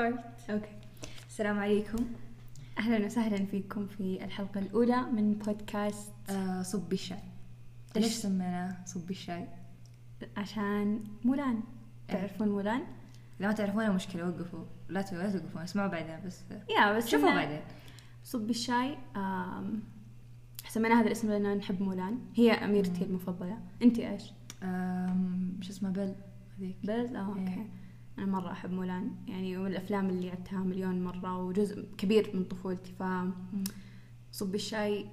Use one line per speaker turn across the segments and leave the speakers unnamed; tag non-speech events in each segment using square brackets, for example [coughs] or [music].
start
okay السلام عليكم
أهلا وسهلا فيكم في الحلقة الأولى من بودكاست
آه صبي الشاي؟ ليش سميناه صبي الشاي؟
عشان مولان.
إيه.
تعرفون مولان؟
إذا ما تعرفونه مشكلة وقفوا. لا تو- لا توقفون اسمعوا بعدين بس.
yeah بس
شوفوا بعدين.
صبي الشاي سمينا هذا الاسم لأننا نحب مولان. هي أميرتي المفضلة. أنت إيش؟
شو اسمه Belle. هذيك.
بس آه okay.
إيه.
أنا مرة أحب مولان يعني من الأفلام اللي عدتها مليون مرة وجزء كبير من طفولتي ف صب الشاي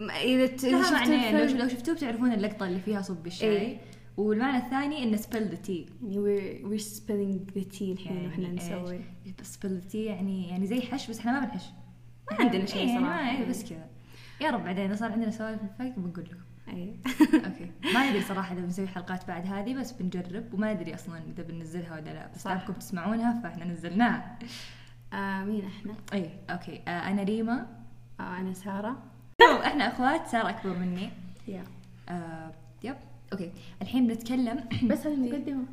إذا
لها
شفت
معنيين لو لو شفتوه بتعرفون اللقطة اللي فيها صبي الشاي
إيه.
والمعنى الثاني إنه spill the tea
يعني we're spilling the tea الحين
يعني وإحنا؟
نسوي
spill the tea يعني يعني زي حش بس إحنا ما بنحش
ما عندنا شيء
إيه،. ما إيه، بس كذا يا رب بعدين صار عندنا سوالف الفايت بنقول لكم
إي [laughs]
okay. ما ندري صراحة إذا بنسوي حلقات بعد هذه بس بنجرب. وما ندري أصلا إذا بننزلها ولا لا. بس. دامكم تسمعونها فإحنا نزلناها.
آه مين إحنا؟
إي okay. آه أنا ريما.
آه أنا سارة.
إحنا إخوات. سارة أكبر مني.
yeah.
آه yep. okay. الحين بنتكلم. [coughs]
بس هذه المقدمه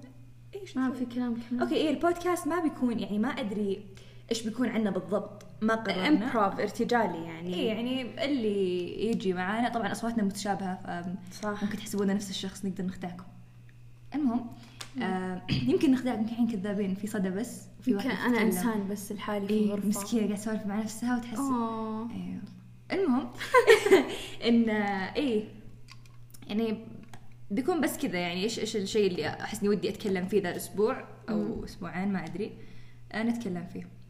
إيش
ما في كلام كمان
okay إيه البودكاست ما بيكون يعني ما أدري إيش بيكون عندنا بالضبط. ما قررنا
improv ارتجالي يعني.
إيه يعني اللي يجي معانا طبعا أصواتنا متشابهة
صح.
ممكن تحسبونا نفس الشخص نقدر نخدعكم المهم آه [clears throat] يمكن نخدعكم الحين كذابين في صدى بس وفي
يمكن
واحدة
أنا
تتكلم.
إنسان بس لحالي في
إيه
الغرفة.
مسكينه قاعدة تسولف مع نفسها وتحس. أيوه المهم [laughs] إن إيه يعني بيكون بس كذا يعني إيش إيش الشيء اللي أحس إني ودي أتكلم فيه ذا الأسبوع
أو.
أسبوعين ما أدري. آه نتكلم فيه.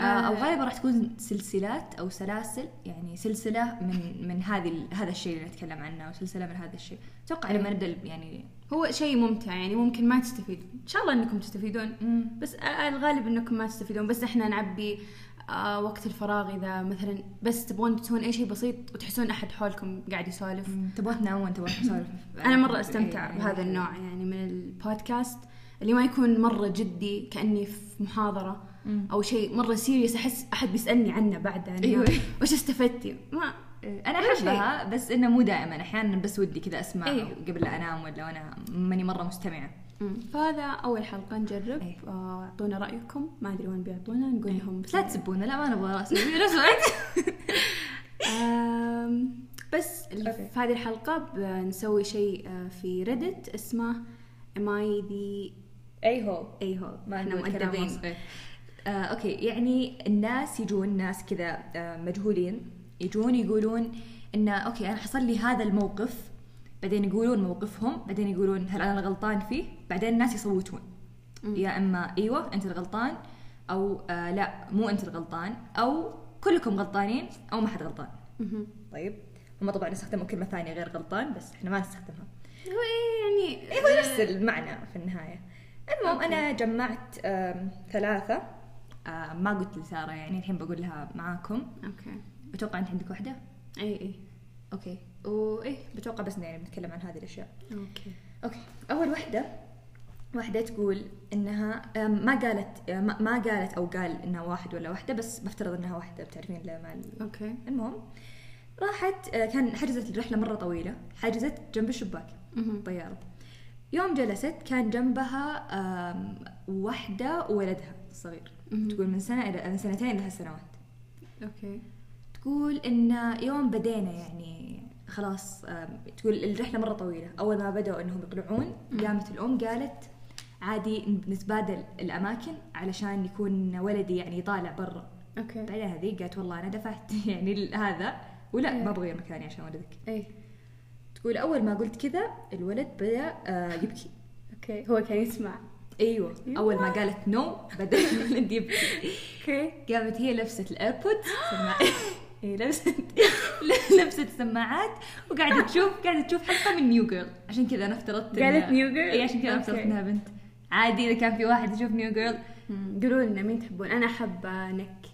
أو غالبا راح تكون سلسلات أو سلاسل يعني سلسلة من من هذه هذا الشيء اللي نتكلم عنه وسلسله من هذا الشيء. أتوقع
إيه.
لما نبدأ ال- يعني
هو شيء ممتع يعني ممكن ما تستفيدون إن شاء الله إنكم تستفيدون. بس آه، الغالب إنكم ما تستفيدون. بس إحنا نعبي آه وقت الفراغ إذا مثلا بس تبغون تسوون أي شيء بسيط وتحسون أحد حولكم قاعد يسولف.
تبغى تنامون تبغى [coughs] تسولف.
أنا مرة أستمتع
إيه،
بهذا
إيه.
النوع يعني من البودكاست. اللي ما يكون مرة جدي كأني في
محاضرة.
أو شيء مرة سيريس أحس أحد بيسألني عنه بعدها إنه
أيوة. [laughs]
وش استفدتي ما أنا.
أحبها بس إنه مو دائما أحيانا بس ودي كذا أسمع
إيه.
قبل لا أنام ولا وأنا ماني مرة مستمعة
مم. فهذا أول حلقة نجرب. آه، أعطونا رأيكم ما أدري وين بيعطونا نقول لهم
لا تسبونا لا ما نبغى [laughs] [laughs]
آم، بس. في هذه الحلقة بنسوي شيء آه، في Reddit اسمه Am I the
a-ho-
a-hole
ما إحنا
مؤدبين.
آه، okay. يعني الناس يجون ناس كذا آه، مجهولين. يجون يقولون انه okay أنا حصل لي هذا الموقف. بعدين يقولون موقفهم. بعدين يقولون هل أنا الغلطان فيه؟ بعدين الناس يصوتون. يا إما إيوه أنت الغلطان أو آه لا مو أنت الغلطان أو كلكم غلطانين أو ما حد غلطان. طيب. هم طبعا يستخدموا كلمة ثانية غير غلطان بس إحنا ما نستخدمها.
هو يعني
هو نفس المعنى في النهاية. المهم. أنا جمعت آم، آم، ما قلت لسارة يعني الحين بقول لها معاكم.
okay.
أتوقع أنت عندك واحدة؟
إي إي.
okay. وإيه بتوقع بس يعني بنتكلم عن هذه الأشياء.
okay.
okay. أول واحدة واحدة تقول إنها آم، ما قالت ما قالت أو قال إنها واحد ولا واحدة بس بفترض إنها واحدة بتعرفين مع
okay.
المهم راحت آه، كان حجزت الرحلة مرة طويلة حجزت جنب الشباك
مهم.
طيارة. يوم جلست كان جنبها وحدة وولدها الصغير. تقول من سنة إلى من سنتين ثلاث سنوات.
okay.
تقول إن يوم بدينا يعني خلاص تقول الرحلة مرة طويلة. أول ما بدأوا إنهم يطلعون
مم.
قامت الأم قالت عادي نتبادل الأماكن علشان يكون ولدي يعني يطالع برا.
okay.
بعدين هذه قالت والله أنا دفعت [laughs] يعني هذا ولا
إيه.
ما بغير مكاني عشان ولدك.
اي
تقول أول ما قلت كذا الولد بدأ آه، يبكي. [laughs]
okay. هو كان يسمع.
أيوه. أول ما قالت no بدا الولد يبكي
okay.
قامت هي لبست ال AirPod [gasps] هي لبست [laughs] لبست سماعات وقاعدة تشوف قاعدة تشوف حلقة من New Girl عشان كذا أنا افترضت
قالت New Girl؟
اي عشان كذا أنا افترضت. إنها بنت. عادي إذا كان في واحد يشوف New
Girl. قولوا لنا مين تحبون. أنا أحب آه، Nick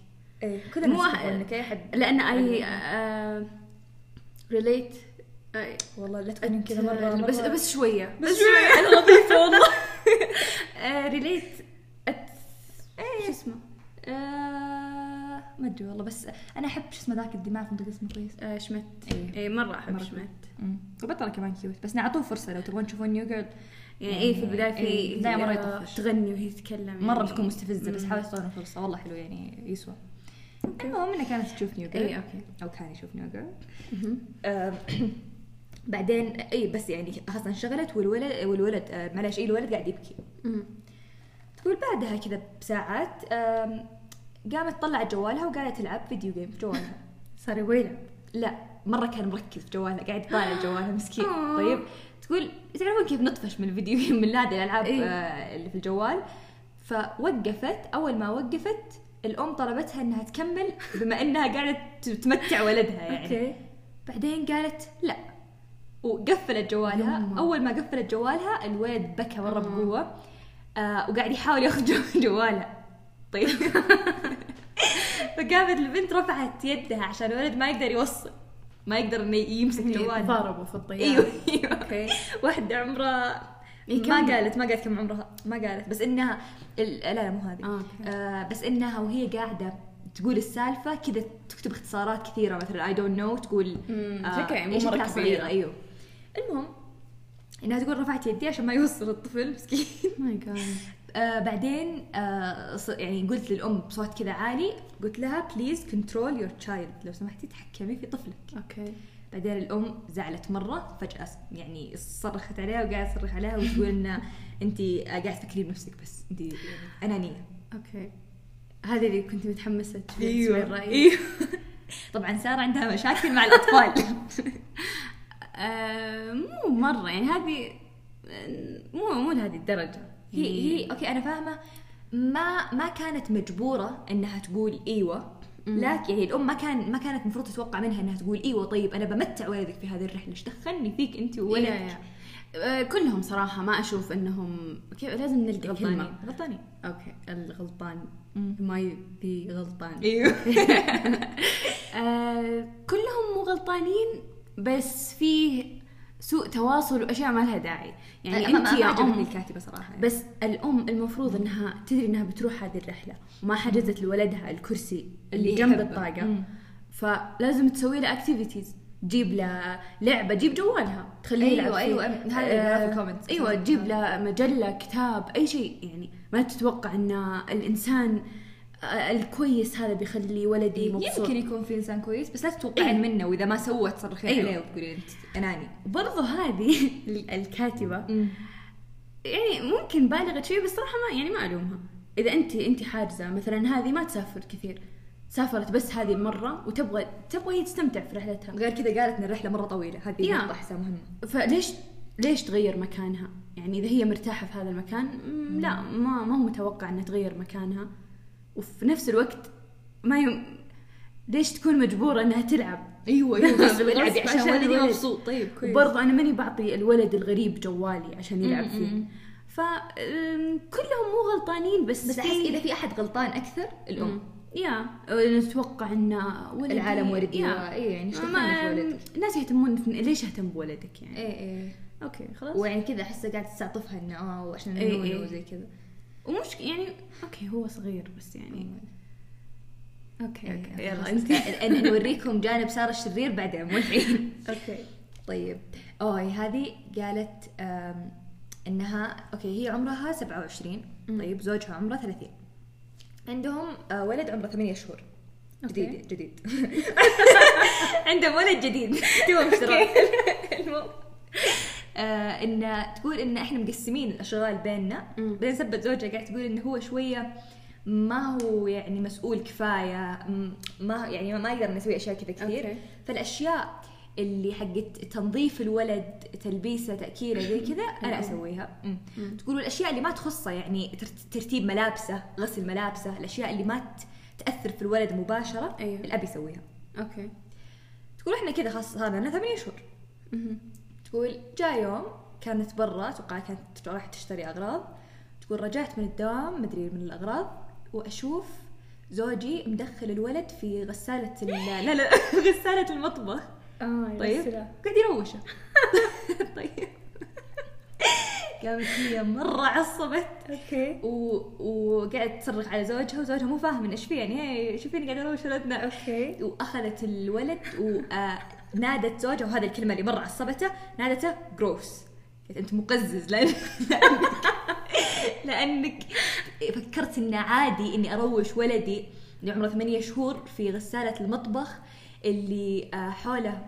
إيه كذا
مو
Nick أي احد
لأن I relate
والله لا تكونين كذا مرة
بس بس شوية.
بس شوي [laughs] أنا لطيفة والله. [laughs] [laughs]
relate
إيه.
شو اسمه؟
آه، ما أدري والله بس أنا أحب شو اسمه ذاك الدماء في اسمه كويس.
آه Schmidt.
إيه.
اي
مرة
أحب Schmidt.
امم وبطل كمان cute بس نعطوه فرصة لو تبغون تشوفون New Girl
يعني اي في البداية في
إيه، بداية مرة
آه،
يطفش.
تغني وهي تتكلم.
مرة
يعني.
بتكون مستفزة بس
مم.
حاولوا تعطونه فرصة. والله حلو يعني يسوى. المهم انها كانت تشوف New Girl
اي okay.
أو كان يشوف New
Girl.
آه، بعدين إي بس يعني خلاص انشغلت والولد والولد آه، معلش إي الولد قاعد يبكي. تقول بعدها كذا بساعات قامت طلعت جوالها وقاعدة تلعب video game في جوالها. [laughs]
صار يبغى يلعب.
لا مرة كان مركز في جوالها قاعد يطالع [laughs] جوالها مسكين.
آه.
طيب تقول تعرفون كيف نطفش من ال video game من هذه الألعاب
إيه.
آه، اللي في الجوال؟ فوقفت أول ما وقفت الأم طلبتها إنها تكمل بما إنها قاعدة تمتع ولدها يعني.
okay.
بعدين قالت لا وقفلت جوالها. أول ما قفلت جوالها الولد بكى مرة
آه.
بقوة. آه وقاعد يحاول ياخذ جو- [laughs] جوالها طيب. [laughs] فقامت البنت رفعت يدها عشان الولد ما يقدر يوصل. ما يقدر إنه يمسك جوالها
ضاربوا في الطيارة.
أيوه أيوه.
okay.
واحدة عمرها
إيه،
ما؟ قالت ما قالت كم عمرها. ما قالت. بس إنها ال- لا لا مو هذه.
آه،.
آه بس إنها وهي قاعدة تقول السالفة كذا تكتب اختصارات كثيرة. مثلا I don't know تقول آه
شكلها كبيرة.
صغيرة. أيوه. المهم إنها تقول رفعت يدي عشان ما يوصل الطفل مسكين.
my God [laughs]
آه بعدين آه يعني قلت للأم بصوت كذا عالي قلت لها please control your child لو سمحتي تحكمي في طفلك.
okay
بعدين الأم زعلت مرة فجأة يعني صرخت عليها وقاعدة تصرخ عليها وتقول إن [laughs] انت قاعدة تفكري بنفسك بس انت يعني [laughs] أنانية.
okay هذه اللي كنت متحمسة تسمعين أيوه
أيوه. طبعا سارة عندها مشاكل مع الأطفال.
آه مو مرة يعني هذه آه، مو مو لهذه الدرجة.
هي هي okay أنا فاهمة. ما ما كانت مجبورة إنها تقول
إيوه.
لكن يعني الأم ما كان ما كانت المفروض تتوقع منها إنها تقول إيوه طيب أنا بمتع ولدك في هذه الرحلة إيش دخلني فيك
أنت
وولدك؟
يا. آه، كلهم صراحة ما أشوف إنهم كيف لازم نلقى
غلطانين
كلمة.
غلطانين.
okay الغلطان. ما يبي غلطان.
إيوه. [laughs] [laughs]
آه كلهم مو غلطانين. بس فيه سوء تواصل وأشياء ما لها داعي يعني أنت
ما-
يا أم
الكاتبة صراحة يعني.
بس الأم المفروض إنها تدري إنها بتروح هذه الرحلة وما حجزت لولدها الكرسي اللي
اللي
جنب. الطاقة
مم.
فلازم تسوي له اكتيفيتيز تجيب له لعبة جيب جوالها تخليه فيه.
أيوة، هذا
آه،. أيوه تجيب له مجلة كتاب أي شيء يعني ما تتوقع إن الإنسان آه، الكويس هذا بيخلي ولدي مبسوط.
يمكن يكون في إنسان كويس بس لا تتوقعين
إيه.
منه. وإذا ما سوى تصرخين
أيوة.
عليه وتقولين أنت أناني.
برضو هذه [laughs] الكاتبة. يعني ممكن بالغت شوي بس صراحة ما يعني ما ألومها. إذا أنت أنت حاجزة مثلا هذه ما تسافر كثير. سافرت بس هذه المرة وتبغى تبغى هي تستمتع في رحلتها.
غير كذا قالت إن الرحلة مرة طويلة. هذه. نقطة احسها مهمة.
فليش ليش تغير مكانها؟ يعني إذا هي مرتاحة في هذا المكان مم، لا ما ما هو متوقع إنها تغير مكانها. وفي نفس الوقت ما يم... ليش تكون مجبورة إنها تلعب؟
أيوه
أيوه [laughs]
بالعب عشان
عشان
ولدي. مبسوط طيب كويس
وبرضه أنا ماني بعطي الولد الغريب جوالي عشان يلعب فيه
مم.
ف أم، كلهم مو غلطانين بس
بس احس إذا في أحد غلطان أكثر
الأم. يا نتوقع إن ولدي
العالم وردي
يا.
اي يعني إيش ولدك
الناس يهتمون في ليش اهتم بولدك يعني
إيه إيه
okay خلاص
ويعني كذا احسها قاعدة تستعطفها إنه آه وعشان
إيه،
نونو
إيه.
وزي كذا
ومش يعني okay هو صغير بس يعني. okay
okay.
يلا أنت.
أنا نوريكم جانب سارة الشرير بعدين مو الحين.
okay.
طيب. اوه هذه قالت إنها okay هي عمرها 27
مم.
طيب زوجها عمره 30 عندهم آه، ولد عمره 8 شهور. جديد جديد. [laughs] عندهم ولد جديد. [laughs] تو مشترك [laughs] المهم. آه إن تقول إن إحنا مقسمين الأشغال بيننا. بعدين سبت زوجها قاعد تقول إنه هو شوية ما هو يعني مسؤول كفاية ما يعني ما يقدر يسوي أشياء كذا كثير
أوكي.
فالأشياء اللي حقت تنظيف الولد تلبيسه تأكيله زي كذا أنا أسويها مم.
مم.
تقول الأشياء اللي ما تخصه يعني ترت- ترتيب ملابسه غسل ملابسه الأشياء اللي ما تأثر في الولد مباشرة
أيوه.
الأب يسويها
okay
تقول إحنا كذا خلاص صار لنا ثمانية شهور. تقول جاء يوم كانت برا أتوقع كانت راح تشتري أغراض. تقول رجعت من الدوام مدري من الأغراض وأشوف زوجي مدخل الولد في غسالة ال- لا لا [laughs] غسالة المطبخ.
آه
طيب. قاعد يروشه. [laughs] طيب. قامت هي مرة عصبت.
okay.
و... وقعدت تصرخ على زوجها وزوجها مو فاهم إيش فيه يعني شوفيني قاعدة أروش ولدنا.
okay.
وأخذت الولد ونادت زوجها وهذه الكلمة اللي مرة عصبته نادته جروس قالت أنت مقزز لأن لأنك فكرت انه عادي إني أروش ولدي اللي عمره ثمانية شهور في غسالة المطبخ اللي آه، حوله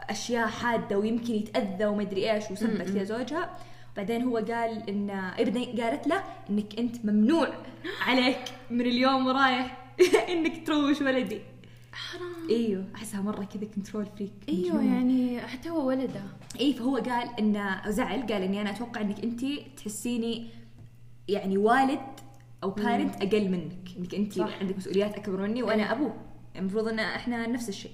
أشياء حادة ويمكن يتأذى ومدري إيش وسبت فيها زوجها. بعدين هو قال إن ابدا قالت له إنك أنت ممنوع عليك من اليوم ورايح [laughs] إنك تروش ولدي.
حرام.
إيوه أحسها مرة كذا control freak
إيوه يعني حتى هو ولده.
اي فهو قال انه زعل قال إني أنا أتوقع إنك أنت تحسيني يعني والد أو parent أقل منك إنك أنت
صح.
عندك مسؤوليات أكبر مني وأنا
إيه.
أيوه. المفروض إن إحنا نفس الشيء.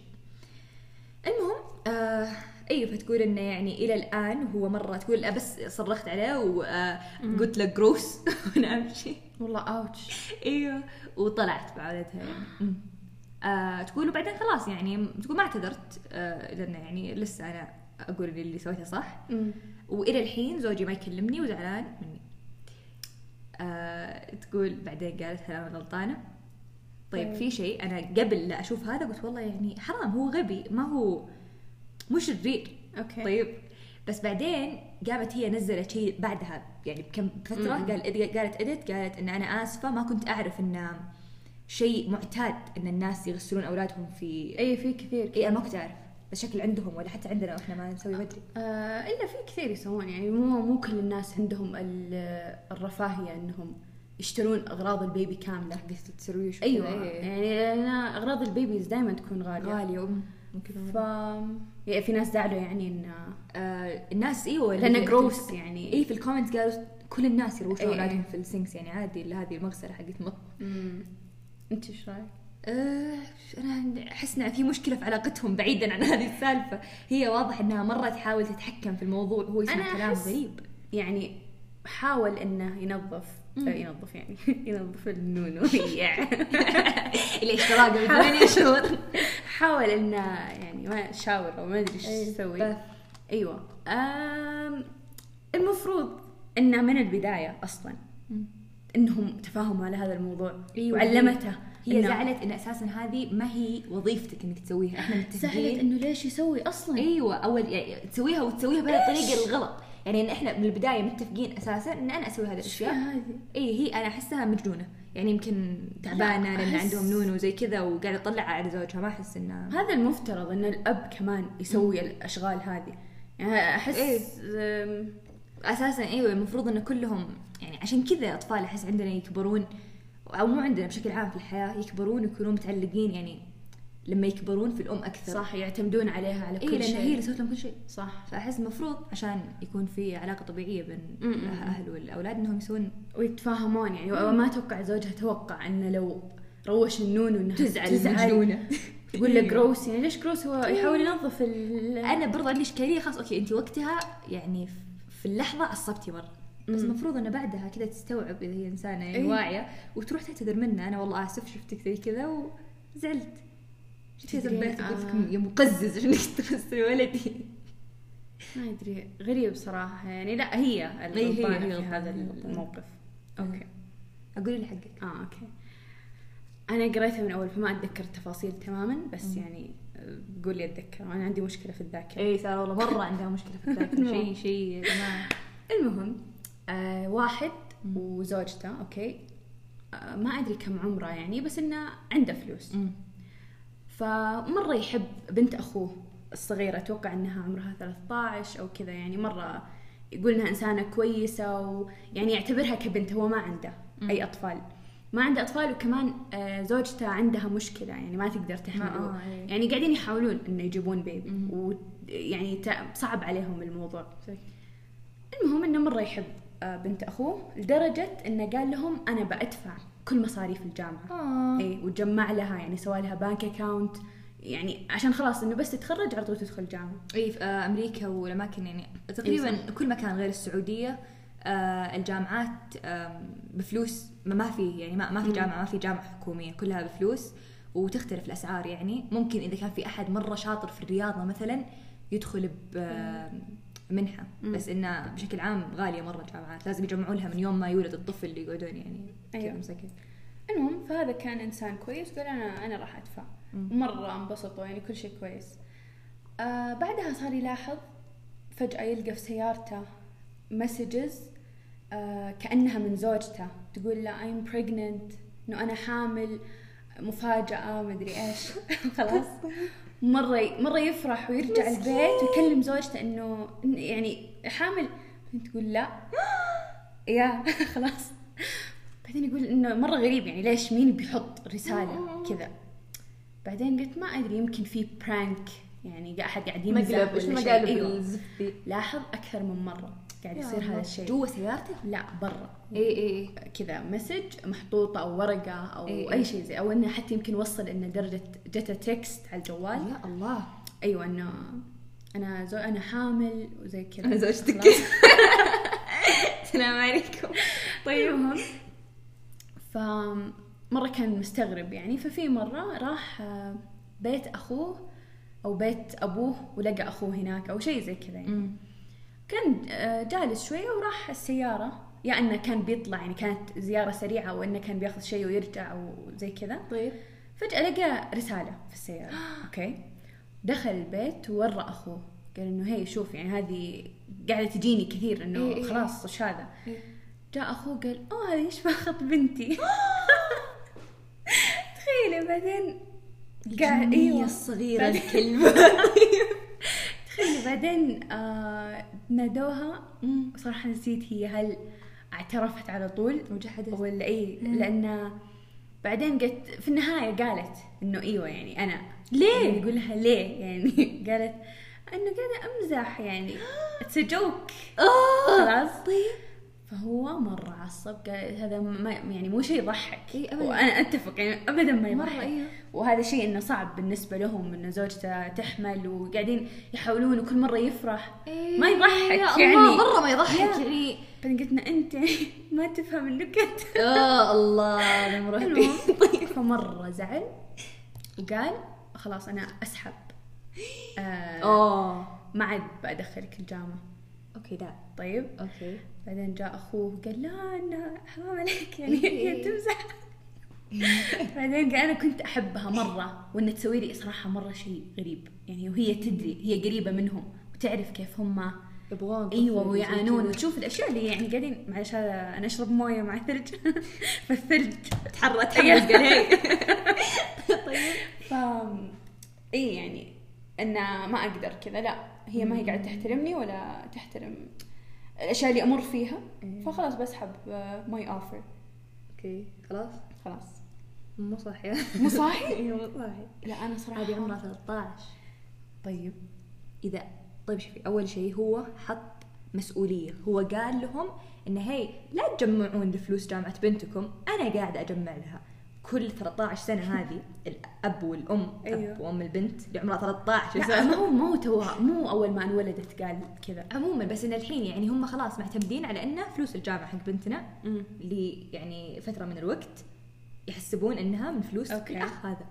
المهم آه إيوه فتقول إنه يعني إلى الآن هو مرة تقول بس صرخت عليه وقلت له gross [laughs] وأنا أمشي.
والله ouch.
إيوه وطلعت بعودتها يعني. آه تقول وبعدين خلاص يعني تقول ما اعتذرت آه لأن يعني لسه أنا أقول اللي سويته صح. وإلى الحين زوجي ما يكلمني وزعلان مني. آه تقول بعدين قالت هلا أنا غلطانة. طيب
طيب.
في شيء أنا قبل لا أشوف هذا قلت والله يعني حرام هو غبي ما هو مو شرير
أوكي.
طيب. بس بعدين قامت هي نزلت شيء بعدها يعني بكم فترة
مم.
قال قالت edit قالت إن أنا آسفة ما كنت أعرف انه شيء معتاد إن الناس يغسلون أولادهم في
اي في كثير.
اي أنا ما كنت أعرف. بس شكل عندهم ولا حتى عندنا وإحنا ما نسوي بدري
آه إلا في كثير يسوون. يعني مو مو كل الناس عندهم ال- الرفاهية إنهم يشترون أغراض ال baby كاملة.
حقت التسرويش أيوه. إيه.
يعني أنا أغراض ال babies دائما تكون
غالية. غالية
ف يعني في ناس زعلوا يعني ان
آه الناس إيوه
لأنه
اللي-
gross يعني
اي في ال comment قالوا كل الناس يروشون
إيه.
أولادهم في ال sinks يعني عادي هذه المغسلة حقت
مم. انت إيش رايك؟
أه أنا أحس ان في مشكلة في علاقتهم بعيدا عن هذه السالفة. هي واضح إنها مرة تحاول تتحكم في الموضوع هو يسمع كلام
أحس-
غريب.
يعني حاول إنه ينظف
مم.
ينظف يعني [laughs] ينظف النونو.
قبل ثمانية شهور
حاول إنه يعني ما شاور أو ما أدري إيش
إيه،
يسوي. أيوه. المفروض إنه من البداية أصلا إنهم تفاهموا على هذا الموضوع.
أيوة.
وعلمته
هي
إنه-
زعلت إن أساسا هذه ما هي وظيفتك إنك تسويها. إحنا
زعلت
متفقين
إنه ليش يسوي أصلا؟
إيوه. أول يعني تسويها وتسويها بهذه الطريقة الغلط. يعني إن إحنا من البداية متفقين أساسا إن أنا أسوي هذه الأشياء.
هذه؟
اي هي أنا أحسها مجنونة. يعني يمكن تعبانة لأن
أحس-
عندهم نونو وزي كذا وقاعدة تطلع على زوجها. ما أحس إنها
هذا المفترض إن الأب كمان يسوي الأشغال هذه. يعني أحس
إيه. أساسا إيوه المفروض إن كلهم يعني عشان كذا أطفال أحس عندنا يكبرون أو مو عندنا بشكل عام في الحياة يكبرون ويكونون متعلقين يعني لما يكبرون في الأم أكثر.
صح يعتمدون عليها على
اي
كل
لأن
شيء.
هي اللي سوت لهم كل شيء.
صح.
فأحس المفروض عشان يكون في علاقة طبيعية بين
م- م- م.
الأهل والأولاد إنهم يسوون
ويتفاهمون يعني وما أتوقع زوجها توقع إنه لو روش النونو انها
تزعل. مجنونه [laughs]
تقول له gross يعني ليش gross هو يحاول ينظف ال
أنا برضه عندي إشكالية خلاص okay انت وقتها يعني في اللحظة عصبتي مرة. بس. المفروض إنه بعدها كذا تستوعب إذا هي إنسانة يعني
إيه.
واعية وتروح تعتذر منه. أنا والله آسف شفتك زي كذا وزعلت. شفتي زبلت
آه.
يا مقزز عشانك تغسلي ولدي.
ما أدري غريب صراحة يعني. لا هي
إيه، هي-
الغلطانه في هذا
غلطانة.
الموقف. okay.
أقولي لي حقك
آه okay. أنا قريتها من أول فما أتذكر التفاصيل تماما بس
مم.
يعني قولي اتذكر أنا عندي مشكلة في الذاكرة.
اي ساره والله مرة [laughs] عندها مشكلة في الذاكرة. شيء شيء
المهم آه واحد. وزوجته okay؟ آه ما أدري كم عمره يعني بس إنه عنده فلوس. فمرة يحب بنت أخوه الصغيرة أتوقع إنها عمرها 13 أو كذا يعني مرة يقول إنها إنسانة كويسة ويعني يعتبرها كبنت هو ما عنده
مم.
أي أطفال. ما عنده أطفال وكمان آه، زوجته عندها مشكلة يعني ما تقدر تحمل
آه، إيه.
يعني قاعدين يحاولون إنه يجيبون بيبي. ويعني صعب عليهم الموضوع. المهم إنه مرة يحب آه، بنت أخوه لدرجة إنه قال لهم أنا بأدفع كل مصاريف الجامعة.
آه.
اي وجمع لها يعني سوى لها bank account يعني عشان خلاص إنه بس تتخرج على طول تدخل جامعة.
اي في آه، أمريكا والأماكن يعني تقريبا
إي صح.
كل مكان غير السعودية آه، الجامعات آم، بفلوس ما- ما في يعني ما, ما في. جامعة ما في جامعة حكومية كلها بفلوس وتختلف الأسعار يعني ممكن إذا كان في أحد مرة شاطر في الرياضة مثلا يدخل ب منحة
مم.
بس انها بشكل عام غالية مرة الجامعات لازم يجمعون لها من يوم ما يولد الطفل اللي يقعدون يعني
أيوة.
مساكين
المهم فهذا كان إنسان كويس قال أنا أنا راح
أدفع.
مرة انبسطوا يعني كل شيء كويس آه بعدها صار يلاحظ فجأة يلقى في سيارته مسجز آه كأنها من زوجته. تقول له I'm pregnant. إنه أنا حامل مفاجأة مدري إيش. [laughs] خلاص. مرة مرة يفرح ويرجع البيت ويكلم زوجته إنه إن- يعني حامل. تقول لا. [gasps] يا [laughs] خلاص. بعدين يقول إنه مرة غريب يعني ليش مين بيحط رسالة [laughs] كذا. بعدين قلت ما أدري يمكن في prank يعني أحد قاعد يمزح
مقلب إيش
أيوه.
الزفتي
لاحظ أكثر من مرة. قاعد يصير هذا الشيء.
جوا سيارته؟
لا برا.
اي اي
كذا message محطوطة أو ورقة أو
إيه
أي
إيه.
شيء زي أو إنه حتى يمكن وصل إنه درجة جته text على الجوال.
يا الله.
أيوه إنه أنا زو... أنا حامل وزي كذا.
أنا زوجتك. [laughs] السلام عليكم.
طيب. المهم ف مرة كان مستغرب يعني ففي مرة راح بيت أخوه أو بيت أبوه ولقى أخوه هناك أو شيء زي كذا يعني. كان آه، جالس شوية وراح السيارة يا أنه كان بيطلع يعني كانت زيارة سريعة أو أنه كان بياخذ شيء ويرجع أو زي كذا.
طيب.
فجأة لقى رسالة في السيارة. [gasps] أوكي. دخل البيت وورى أخوه. قال إنه هي شوف يعني هذه قاعدة تجيني كثير
إيه
إنه
إيه.
خلاص وش هذا؟
إيه.
جاء أخوه قال أوه هذه يشبه خط بنتي؟ [laughs] تخيلي بعدين قاعد
الجنية
أيوة.
الصغيرة [laughs]
بعدين- آه نادوها. صراحة نسيت هي هل اعترفت على طول
وجحدت
ولا اي. لأن بعدين قلت في النهاية قالت إنه إيوه يعني أنا.
ليه؟
يعني يقول لها ليه؟ يعني [laughs] قالت إنه قاعدة أمزح يعني. اتس جوك
آه.
خلاص.
طيب.
فهو مرة عصب قال هذا ما يعني مو شيء يضحك.
إي أبداً.
وأنا أتفق يعني ابدا ما يضحك.
أيوه.
وهذا شيء إنه صعب بالنسبة لهم إنه زوجته تحمل وقاعدين يحاولون وكل مرة يفرح. ما يضحك يعني.
مرة ما يضحك. يعني.
بعدين قلت لنا أنت [laughs] ما تفهم النكت
يا الله
المهم [laughs] فمرة زعل وقال خلاص أنا أسحب. آه
آه.
ما عاد بدخلك الجامعة.
okay لا.
طيب.
okay.
بعدين جاء أخوه قال لا أنا حرام عليك يعني
إيه.
هي [laughs] تمزح. [laughs] بعدين قال أنا كنت أحبها مرة وان تسوي لي صراحة مرة شيء غريب يعني وهي تدري هي قريبة منهم وتعرف كيف هم.
يبغون أيوه
ويعانون وتشوف الأشياء اللي يعني قاعدين معلش هذا أنا أشرب موية مع ثلج [laughs] فالثلج
تحرى تحمس قال هي.
طيب. ف اي يعني إنه ما أقدر كذا لا هي ما هي قاعدة تحترمني ولا تحترم الأشياء اللي أمر فيها.
إيه.
فخلاص بسحب my offer
أوكي. خلاص؟
خلاص.
مو صح يا
مو صاحي؟ [laughs]
أيوه مو صاحي
لا أنا صراحة
هذه عمرها 13
طيب
إذا طيب شوفي أول شيء هو حط مسؤولية. هو قال لهم إن هي لا تجمعون لفلوس جامعة بنتكم أنا قاعدة أجمع لها. كل 13 سنة هذه الأب والأم
أيوه.
اب وأم البنت اللي عمرها 13
لا
سنه
ما هو تو مو أول ما انولدت قال كذا
عموما بس إن الحين يعني هم خلاص معتمدين على إنه فلوس الجامعة حق بنتنا. اللي يعني فترة من الوقت يحسبون إنها من فلوس
أوكي.
الأخ هذا.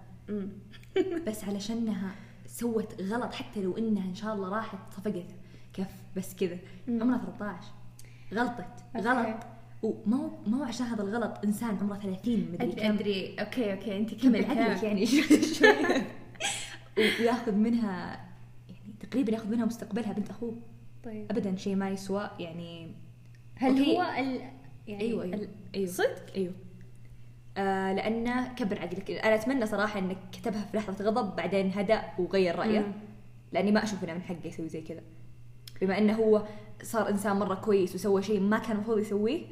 [laughs] بس علشانها سوت غلط حتى لو إنها إن شاء الله راحت صفقت كف بس كذا. عمرها 13 غلطت
أوكي.
غلط وما ما هو عشان هذا الغلط إنسان عمره 30 مدري
أدري
كم.
أدري. أوكي أوكي أنت
كمل عدلك يعني؟ [laughs] شوي شوي وياخذ منها يعني تقريبا ياخذ منها مستقبلها بنت أخوه.
طيب.
ابدا شيء ما يسوى يعني
هل
أوكي.
هو ال يعني
أيوه أيوه
ال-
أيوه.
صدق؟
أيوه. آه لأنه كبر عقلك. أنا أتمنى صراحة إنك كتبها في لحظة غضب بعدين هدأ وغير
رأيه.
لأني ما أشوف إنه من حقه يسوي زي كذا. بما إنه هو صار إنسان مرة كويس وسوى شيء ما كان المفروض يسويه.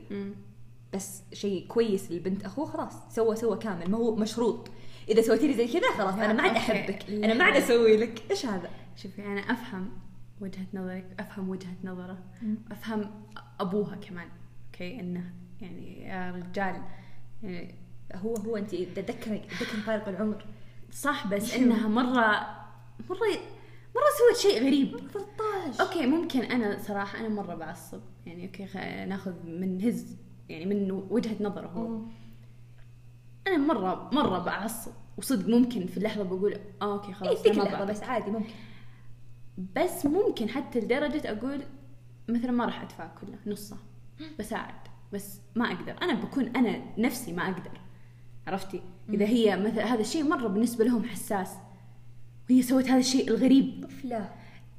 بس شيء كويس للبنت أخوه خلاص سوى سوى كامل ما هو مشروط إذا سويتي لي زي كذا خلاص
لا،
أنا ما عاد.
أحبك.
أنا ما عاد أسوي لك إيش هذا
شوفي أنا أفهم وجهة نظرك أفهم وجهة نظره. أفهم أبوها كمان أوكي إنه يعني يا رجال يعني
هو هو انت تذكري تذكري فارق العمر
صح بس [laughs] إنها مرة مرة مرة سوت شيء غريب.
13
أوكي ممكن أنا صراحة أنا مرة بعصب. يعني أوكي. ناخذ من هز يعني من وجهة نظره هو. أنا مرة مرة بعصب. وصدق ممكن في اللحظة بقول آه أوكي خلاص
اللحظه
بعطيك.
بس عادي ممكن.
بس ممكن حتى لدرجة أقول مثلا ما راح أدفع كله نصه. بساعد بس ما أقدر. أنا بكون أنا نفسي ما أقدر. عرفتي؟ إذا هي مثلا هذا الشيء مرة بالنسبة لهم حساس. وهي سوت هذا الشيء الغريب.
طفلة.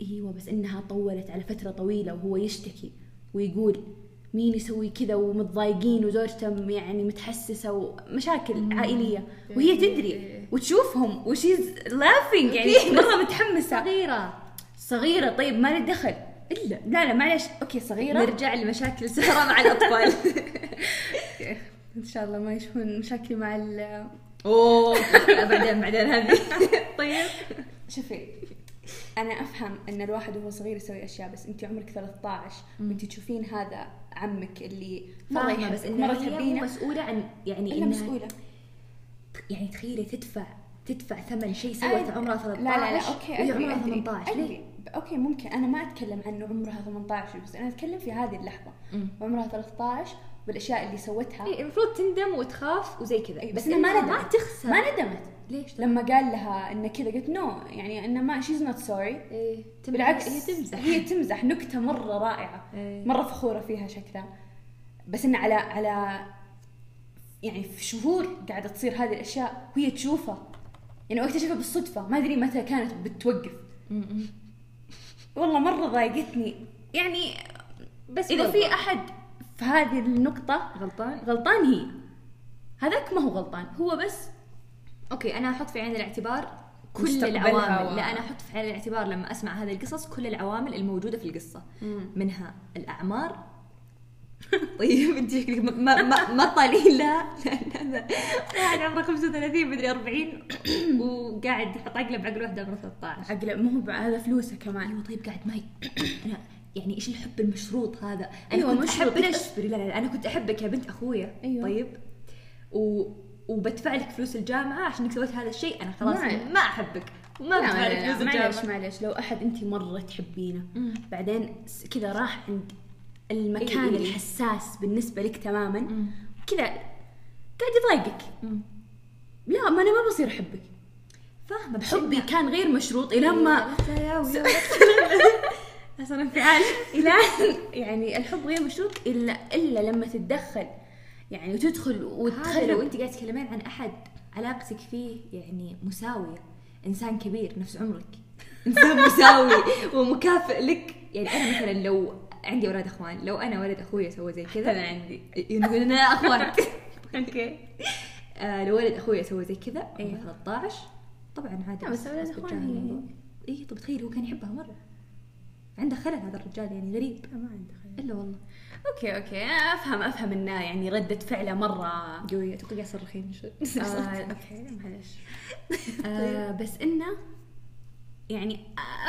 إيوه بس إنها طولت على فترة طويلة وهو يشتكي ويقول مين يسوي كذا ومتضايقين وزوجته يعني متحسسة ومشاكل عائلية. وهي تدري وتشوفهم و she's laughing يعني مرة متحمسة.
صغيرة.
صغيرة. طيب ما لي دخل. إلا. لا لا معلش أوكي صغيرة.
نرجع لمشاكل سهرة مع الأطفال. [laughs]
إن شاء الله ما يشوفون مشاكلي مع
أوه بعدين بعدين هذه. [laughs] طيب.
شوفي أنا أفهم إن الواحد وهو صغير يسوي أشياء بس انت عمرك 13 وانت تشوفين هذا عمك اللي مره يحبك
بس
مره
إنها هي مو
تحبينه.
مسؤولة عن يعني إنها-
مسؤولة.
يعني تخيلي تدفع تدفع ثمن شيء سوته عمرها 13
لا لا لا أوكي
وهي عمرها
أدري
18
أدري.
ليه؟
أوكي ممكن. أنا ما أتكلم عنه عمرها 18 بس أنا أتكلم في هذه
اللحظة.
عمرها 13 والاشياء اللي سوتها.
إيه، المفروض تندم وتخاف وزي كذا.
أي،
بس
بس إنها ما ندمت.
ما تخسر.
ما ندمت.
ليش
لما قال لها انه كذا قلت no يعني إنه ما she's not sorry
إيه تمزح-
بالعكس
هي تمزح.
هي تمزح. نكتة مرة رائعة.
إيه.
مرة فخورة فيها شكلها. بس انه على على يعني في شهور قاعدة تصير هذه الأشياء وهي تشوفها. يعني واكتشفها بالصدفة. ما أدري متى كانت بتوقف. والله مرة ضايقتني. يعني
بس إذا.
في أحد في هذه النقطة
غلطان؟
غلطان هي. هذاك ما هو غلطان هو بس
أوكي أنا أحط في عين الاعتبار كل العوامل. لا أنا أحط في عين الاعتبار لما أسمع هذه القصص كل العوامل الموجودة في القصة.
مم.
منها الأعمار. [laughs] طيب انت شكلك ما ما ما, ما طالعين لا لا لا واحد عمره 35 مدري 40 [coughs] وقاعد يحط عقله بعقل واحدة عمره 13
عقله ما هو بع- هذا فلوسه كمان.
أيوه طيب قاعد أنا [coughs] يعني إيش الحب المشروط هذا؟ أنا
أيوة،
كنت
مشروط.
احبك
ليش؟
أصبري لا لا لا، أنا كنت أحبك يا بنت أخويا
أيوة.
طيب و وبدفع لك فلوس الجامعة عشانك سويت هذا الشيء أنا خلاص
ما-
ما أحبك وما
لا
بدفع لك فلوس
معلش
الجامعة
معلش لو أحد أنت مرة تحبينه. بعدين كذا راح عند المكان
إي إي إي.
الحساس بالنسبة لك تماما. كذا قاعد يضايقك. لا ما أنا ما بصير
أحبك فاهمة
حبي كان غير مشروط إلى ما [laughs]
لا يا ويا حسن انفعال.
إلى [laughs] يعني الحب غير مشروط الا إلا لما تتدخل. يعني وتدخل
هذا لو
وتخرب
انت قاعد تتكلمين عن أحد علاقتك فيه يعني مساوية. إنسان كبير نفس عمرك. [laughs] إنسان مساوي ومكافئ لك. يعني أنا مثلا لو عندي أولاد إخوان لو أنا ولد أخوي سوى زي كذا.
أنا عندي.
نقول أنا اخوان
أوكي.
آه لو ولد أخوي سوى زي كذا
إيه.
عمره 13 طبعا عادي.
بس هي-
الموضوع. اي طب تخيل هو كان يحبها مرة. عنده خلل هذا الرجال يعني غريب.
ما عندي خير.
إلا والله.
أوكي أوكي. أفهم أفهم إنه يعني ردة فعله مرة
قوية. تبقى قاعد
آه، [laughs] أوكي معلش [laughs] آه، بس إنه يعني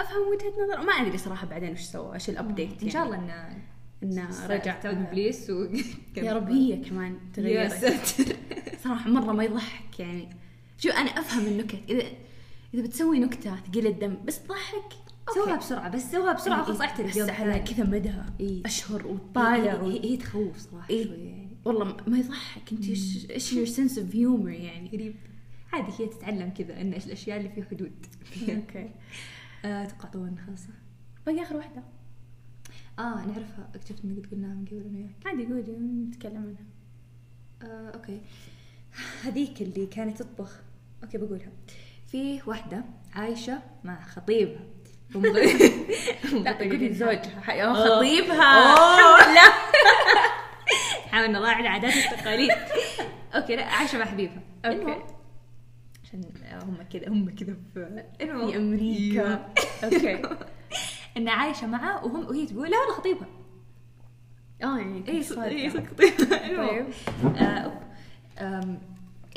أفهم وجهة نظر ما أدري صراحة بعدين وش سوى إيش ال
update إن شاء الله انه
انه رجع
تعود البوليس و [laughs]
يا رب هي كمان
يا
تغيرت
ساتر.
صراحة مرة ما يضحك يعني. شو أنا أفهم النكت اذا إذا بتسوي نكتة ثقيل الدم بس تضحك
سوها بسرعة بس سوها بسرعة خلاص أعترف
بس على. كذا مدى
إيه.
أشهر
هي,
وطالع و...
هي, هي تخوف صراحة
إيه.
شوي يعني.
والله ما- يضحك. أنت إيش إيش your sense of humor يعني؟
غريب. عادي هي تتعلم كذا إن الأشياء اللي في حدود. [laughs]
أوكي. [laughs]
آه، أتوقع طولنا خلاص.
باقي آخر واحدة.
آه نعرفها. اكتشفت إنك قلناها من قبل أنا وياك
عادي قولي نتكلم عنها.
آه، أوكي. هذيك اللي كانت تطبخ. أوكي بقولها. في واحدة عايشة مع خطيبها. [laughs]
لا قولي زوجها ح- أو
آه.
خطيبها.
أوه.
الحمد لله
حاول نراعي العادات والتقاليد. أوكي لا عايشة مع حبيبها. المهم، عشان هم كذا هم كذا في أمريكا.
أوكي.
انها عايشة معه وهم وهي تقول لا والله خطيبها.
آه يعني
اي. اي صدق خطيبها. [laughs]
طيب.
آه،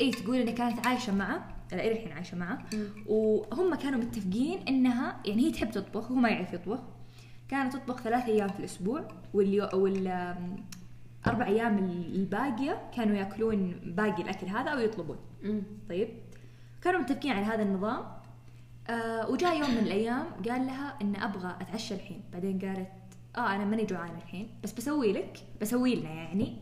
اي تقول انها كانت عايشة معه. لا إلى الحين عايشة معه. وهم كانوا متفقين إنها يعني هي تحب تطبخ وهو ما يعرف يطبخ. كانت تطبخ ثلاث أيام في الأسبوع واليو وال أربع أيام الباقية كانوا يأكلون باقي الأكل هذا أو يطلبون. طيب؟ كانوا متفقين على هذا النظام. آه وجاء يوم من الأيام قال لها إن أبغى أتعشى الحين. بعدين قالت آه أنا ماني جوعانه الحين بس بسوي لك بسوي لنا يعني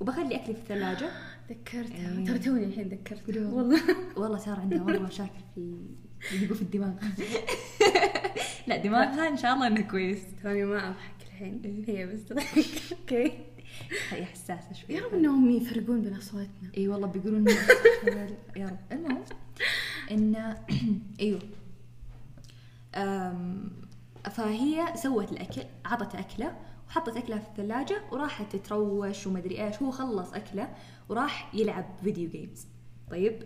وبخلي أكلي في الثلاجة.
ذكرتها.
إيه.
ترى توني الحين ذكرتها.
والله. والله. [laughs] صار عندها مرة مشاكل في اللي يقول في الدماغ. [laughs] لا دماغها إن شاء الله انه كويس.
توني ما أضحك الحين. هي بس. تضحك [laughs] أوكي.
هي حساسة شوي.
يا رب إنهم يفرقون بين أصواتنا.
إي والله بيقولون يا رب. المهم إن [clears throat] إيوه. فهي سوت الأكل عطت أكلة وحطت اكلها في الثلاجة وراحت تتروش ومدري إيش. هو خلص أكلة وراح يلعب video games طيب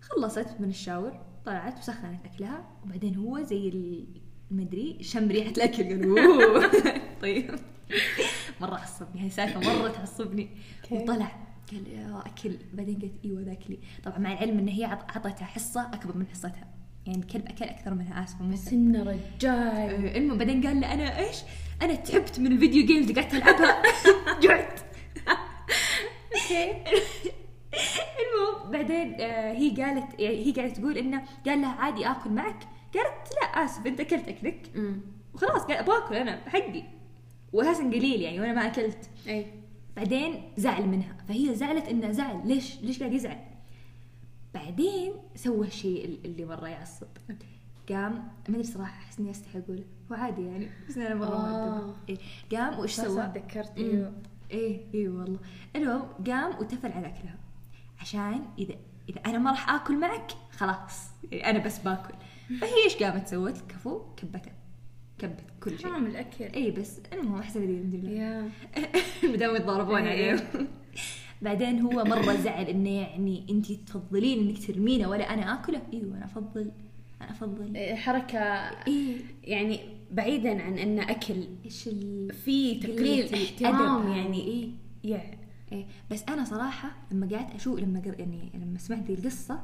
خلصت من ال shower طلعت وسخنت أكلها وبعدين هو زي ال- المدري شم ريحة الأكل. قال. [laughs] طيب. مرة عصبني. هاي سالفة مرة تعصبني. وطلع قال يا أكل. بعدين قلت إيوه ذا اكلي طبعا مع العلم إن هي عط- عطتها حصة أكبر من حصتها. يعني الكلب أكل أكثر منها آسفة
بس إنه رجال.
المهم بعدين قال لي أنا إيش؟ أنا تعبت من ال video games اللي قعدت العبها [laughs] جعت. [laughs] المهم بعدين آه، هي قالت يعني هي قاعدة تقول إنه قال لها عادي آكل معك. قالت لا آسف أنت أكلت
أكلك.
وخلاص قال أبغى آكل أنا حقي. واساسا قليل يعني وأنا ما أكلت.
أي.
بعدين زعل منها. فهي زعلت إنه زعل. ليش؟ ليش قاعد يزعل؟ بعدين سوى الشيء ال- اللي مرة يعصب. قام ما أدري صراحة أحس إني أستحي أقوله. هو عادي يعني بس أنا مرة
آه.
إيه. قام
صح
سوى؟
تذكرت. إيوه.
إيه إيه والله. المهم قام وتفل على أكلها. عشان إذا إذا أنا ما راح آكل معك خلاص. إيه، أنا بس باكل. فهي إيش قامت سوت؟ كفو كبته. كبت كل شيء.
حرام الأكل.
اي بس المهم احسن لي الحمد لله.
يا. [laughs]
مدام يتضاربون
إيه. [laughs]
بعدين هو مرة زعل إنه يعني أنت تفضلين إنك ترمينه ولا أنا آكله؟ أيوه أنا أفضل أنا أفضل.
حركة
إيه.
يعني بعيدا عن انه أكل
إيش ال
في تقليل احترام يعني. إيه. يا
إيه. بس أنا صراحة لما قعدت أشوف لما قر... يعني لما سمعت ذي
القصة.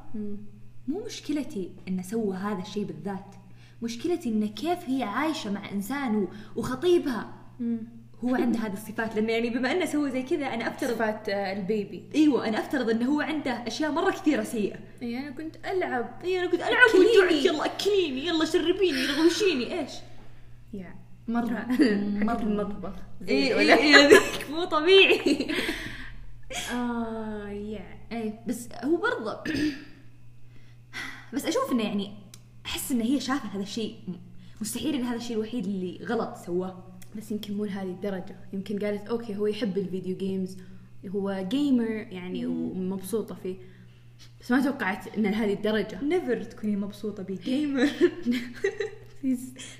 مو مشكلتي إنه سوى هذا الشيء بالذات. مشكلتي إنه كيف هي عايشة مع إنسان وخطيبها.
مم.
هو عنده هذه الصفات لأنه يعني بما أنه سوى زي كذا أنا أفترض
صفات آه، البيبي.
إيوه أنا أفترض إنه هو عنده أشياء مرة كثيرة سيئة.
إي أنا كنت ألعب.
إي أنا كنت ألعب
أكليني.
وجعت يلا أكليني يلا شربيني روشيني إيش؟
يا
مرة.
حقت [laughs] المطبخ. إي
إي إي ذيك مو طبيعي. [laughs]
آه يا.
إي بس هو برضه بس أشوف إنه يعني أحس ان هي شافت هذا الشيء مستحيل إن هذا الشيء الوحيد اللي غلط سواه.
بس يمكن مو لهذه الدرجة. يمكن قالت okay هو يحب ال video games هو gamer يعني ومبسوطة فيه. بس ما توقعت ان لهذه الدرجة.
never تكوني مبسوطة ب gamer [laughs]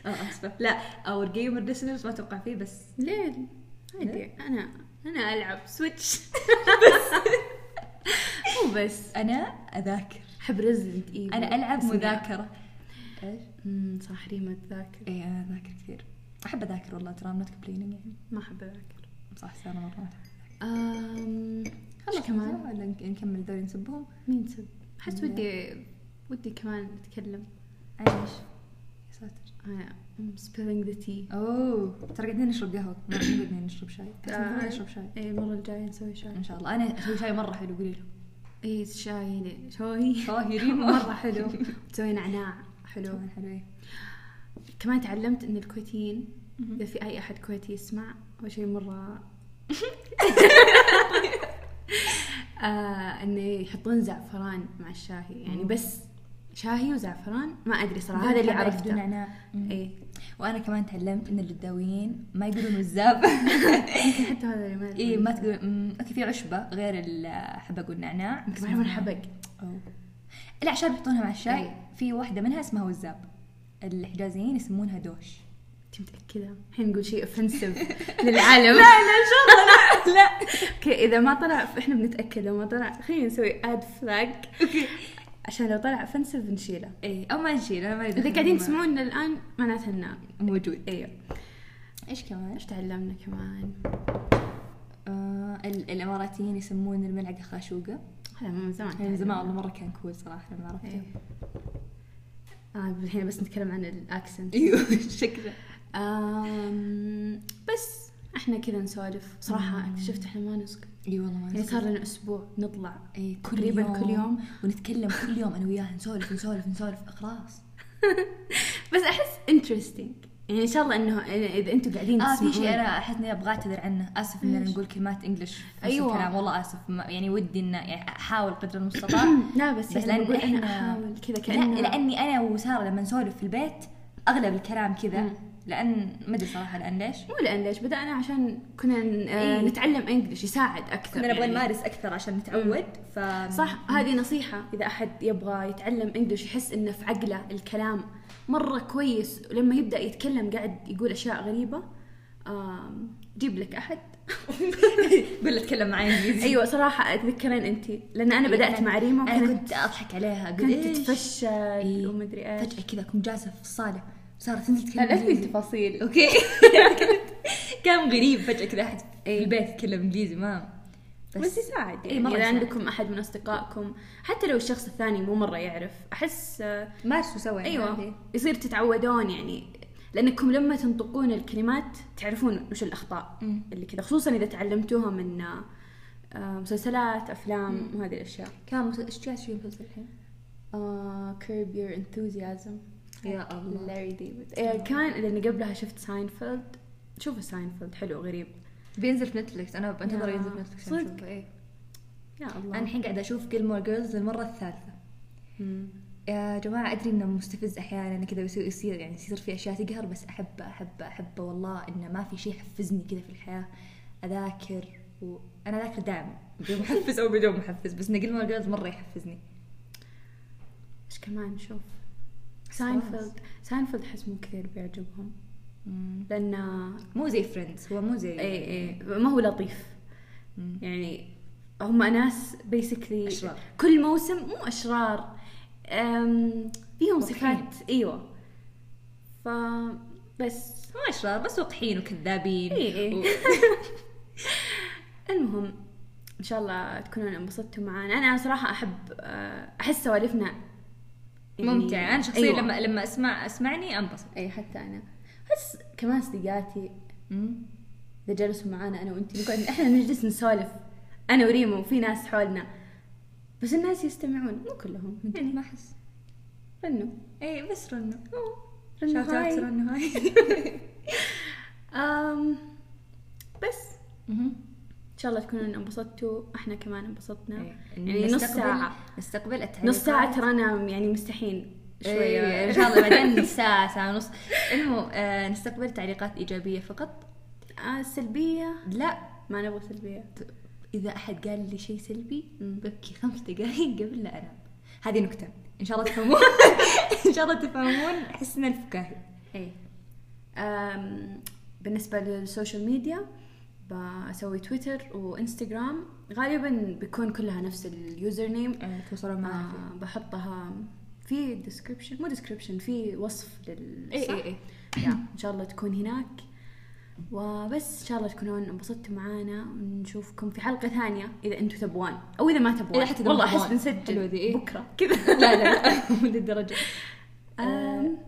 آه آسفة. لا our gamer listeners ما أتوقع فيه بس
ليه؟ عادي أنا أنا ألعب Switch بس. [laughs] مو بس.
أنا أذاكر.
أحب Resident Evil
أنا ألعب مذاكرة. إيش؟
امم صح ريما تذاكر
اي أنا أذاكر كثير. أحب أذاكر والله ترى not complaining يعني.
ما أحب أذاكر.
صح ساره مرة. ما
أم...
خلاص
كمان؟
ولا نك- نكمل ذول نسبهم.
مين سب
أحس.
ودي ودي كمان اتكلم
عن إيش؟ يا ساتر.
أنا spilling the tea
أوه ترى قاعدين نشرب قهوة. ما قاعدين نشرب شاي.
آه.
نشرب شاي.
اي المرة الجاية نسوي شاي.
إن شاء الله. أنا أسوي شاي مرة حلو قولي لهم.
اي شاي شاي؟ [laughs]
شاي.
مرة حلو. [laughs] تسوي نعناع حلو.
حلو إيه.
كمان تعلمت إن الكويتيين إذا في أي أحد كويتي يسمع أول شيء مرة [laughs] آه إنه يحطون زعفران مع الشاهي. يعني. بس شاهي وزعفران ما أدري صراحة هذا اللي عرفته.
نعناع
اي
وأنا كمان تعلمت إن الجداويين ما يقولون وزاب. [laughs]
حتى هذا اللي ما
اي ما تقول okay في عشبة غير الحبق والنعناع
ما
اسمها-
حبق.
لا عشان يحطونها مع الشاي.
إيه.
في واحدة منها اسمها وزاب. الحجازيين يسمونها دوش.
انت متأكدة؟ الحين نقول شيء offensive [laughs] للعالم.
لا لا إن شاء الله لا. [laughs] لا.
okay إذا ما طلع إحنا بنتأكد لو ما طلع. خلينا نسوي add flag
okay.
عشان لو طلع offensive بنشيله
إيه أو ما نشيل أنا ما
إذا قاعدين تسمعونا الآن معناته إنه
موجود.
أيوه
إيش كمان؟
إيش تعلمنا كمان؟
آه ال- الإماراتيين يسمون الملعقة خاشوقة.
هذا من زمان
من زمان. والله مرة كان cool صراحة لما عرفته.
إيه. آه الحين بس نتكلم عن ال
accent. أيوه
شكله. بس إحنا كذا نسولف.
صراحة.
اكتشفت إحنا ما نسكت.
إي والله ما
يعني. صار لنا أسبوع نطلع
إي كل
تقريباً
يوم.
كل يوم.
ونتكلم كل يوم أنا وياها نسولف نسولف نسولف. خلاص. [laughs]
بس أحس interesting يعني إن شاء الله إنه اذا أنتم قاعدين
آه في شيء أنا احس اني أبغى أعتذر عنه آسف
إيش؟
نقول كلمات English في
أيوة.
الكلام والله آسف يعني ودي ان يعني أحاول قدر المستطاع [coughs]
لا بس,
بس
يعني لأن
إحنا
أنا أحاول كذا
لا
كانه
لأني أنا وسارة لما نسولف في البيت أغلب الكلام كذا. لأن ما أدري صراحة لأن ليش
مو لأن ليش بدأنا عشان كنا آه،
إيه.
نتعلم إنجلش يساعد أكثر
كنا نبغى
يعني.
نمارس أكثر عشان نتعود ف
صح هذه نصيحة إذا أحد يبغى يتعلم إنجلش يحس إنه في عقله الكلام مرة كويس ولما يبدأ يتكلم قاعد يقول أشياء غريبة آم، جيب لك أحد. [laughs]
قول له اتكلم معي إنجليزي.
أيوة صراحة أتذكرين أنت لأن أنا بدأت مع ريما أنا
كنت أضحك عليها
كانت
إيش؟
تتفشل
إيه.
ومدري إيش.
فجأة كذا كنت جالسة في الصالة صارت تنزل تتكلم
لا
إنجليزي.
تفاصيل.
أوكي. [laughs] كان غريب فجأة كذا أحد في
إيه.
البيت يتكلم إنجليزي ما
بس يساعد
إيه،
يعني
مرة
إذا
يساعد.
عندكم أحد من أصدقائكم حتى لو الشخص الثاني مو مرة يعرف أحس آه،
مارسوا سوا يعني أيوه.
يصير تتعودون يعني. لأنكم لما تنطقون الكلمات تعرفون وش الأخطاء
مم.
اللي كذا خصوصا إذا تعلمتوها من آه، مسلسلات أفلام وهذه الأشياء.
كان إيش جالس فيه المسلسل الحين؟
كيرب يور انثوزيازم
يا الله.
لاري ديفيد كمان لاني قبلها شفت ساينفيلد شوفوا ساينفيلد حلو غريب.
بينزل في نتفلكس أنا بنتظر ينزل في نتفلكس
صدق؟
إيه.
يا الله.
أنا الحين قاعدة أشوف Gilmore Girls للمرة الثالثة.
مم.
يا جماعة أدري إنه مستفز أحيانا كذا يصير يصير يعني يصير في أشياء تقهر بس أحب أحب أحب والله إنه ما في شيء يحفزني كذا في الحياة. أذاكر وأنا أذاكر دائما بمحفز أو بدون محفز بس Gilmore Girls مرة يحفزني.
إيش كمان؟ شوف. Seinfeld. Seinfeld أحس مو كثير بيعجبهم. لأن
مو زي Friends هو مو زي
اي اي ما هو لطيف
مم.
يعني هم ناس basically
أشرار.
كل موسم مو أشرار فيهم. صفات إيوه ف بس
مو أشرار بس وقحين وكذابين
إي إي.
و... [laughs]
المهم إن شاء الله تكونون انبسطتوا معنا أنا صراحة أحب أه، أحس سوالفنا يعني-
ممتع أنا شخصيا
أيوة.
لما لما أسمع أسمعني أنبسط
اي حتى أنا احس كمان صديقاتي. إذا جلسوا معانا أنا وانت نقعد إحنا نجلس نسولف أنا وريما وفي ناس حولنا بس الناس يستمعون مو كلهم يعني
ما أحس.
رنوا.
إي بس رنو
رنوا
shout out
hi.
رنو hi. [laughs]
أم بس. إن شاء الله تكونوا انبسطتوا إحنا كمان انبسطنا.
إيه.
يعني نص ساعة.
نستقبل التعليقات.
نص ساعة ترانا يعني مستحين
شوية.
شوية
إن شاء الله بعدين ساعة ساعة ونص المهم آه نستقبل تعليقات إيجابية فقط.
آه سلبية؟
لا.
ما نبغى سلبية.
إذا أحد قال لي شيء سلبي. ببكي خمس دقائق قبل لا أنام. هذه نكتة. إن شاء الله تفهمون. [laughs] إن شاء الله تفهمون حسنا الفكاهي.
أم بالنسبة لل social media بسوي تويتر وإنستغرام. غالبا بيكون كلها نفس ال
username. توصلون معنا فيه.
آه بحطها في description مو description في وصف لل
اي؟ اي اي
إن شاء الله تكون هناك. وبس إن شاء الله تكونون انبسطتوا معانا. ونشوفكم في حلقة ثانية إذا أنتم تبغون. أو إذا ما تبغون.
إذا حتى إذا
والله
أحس.
بنسجل.
إيه.
بكرة. [laughs] كذا.
لا لا [laughs] مو الدرجة
أم،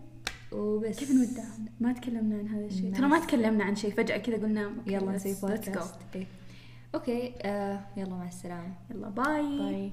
وبس.
كيف نودع؟ ما تكلمنا عن هذا الشيء. ترى ما تكلمنا عن شيء. فجأة كذا قلنا
يلا نسوي. بودكاست إيه. okay. آه يلا مع السلامة.
يلا bye.
bye.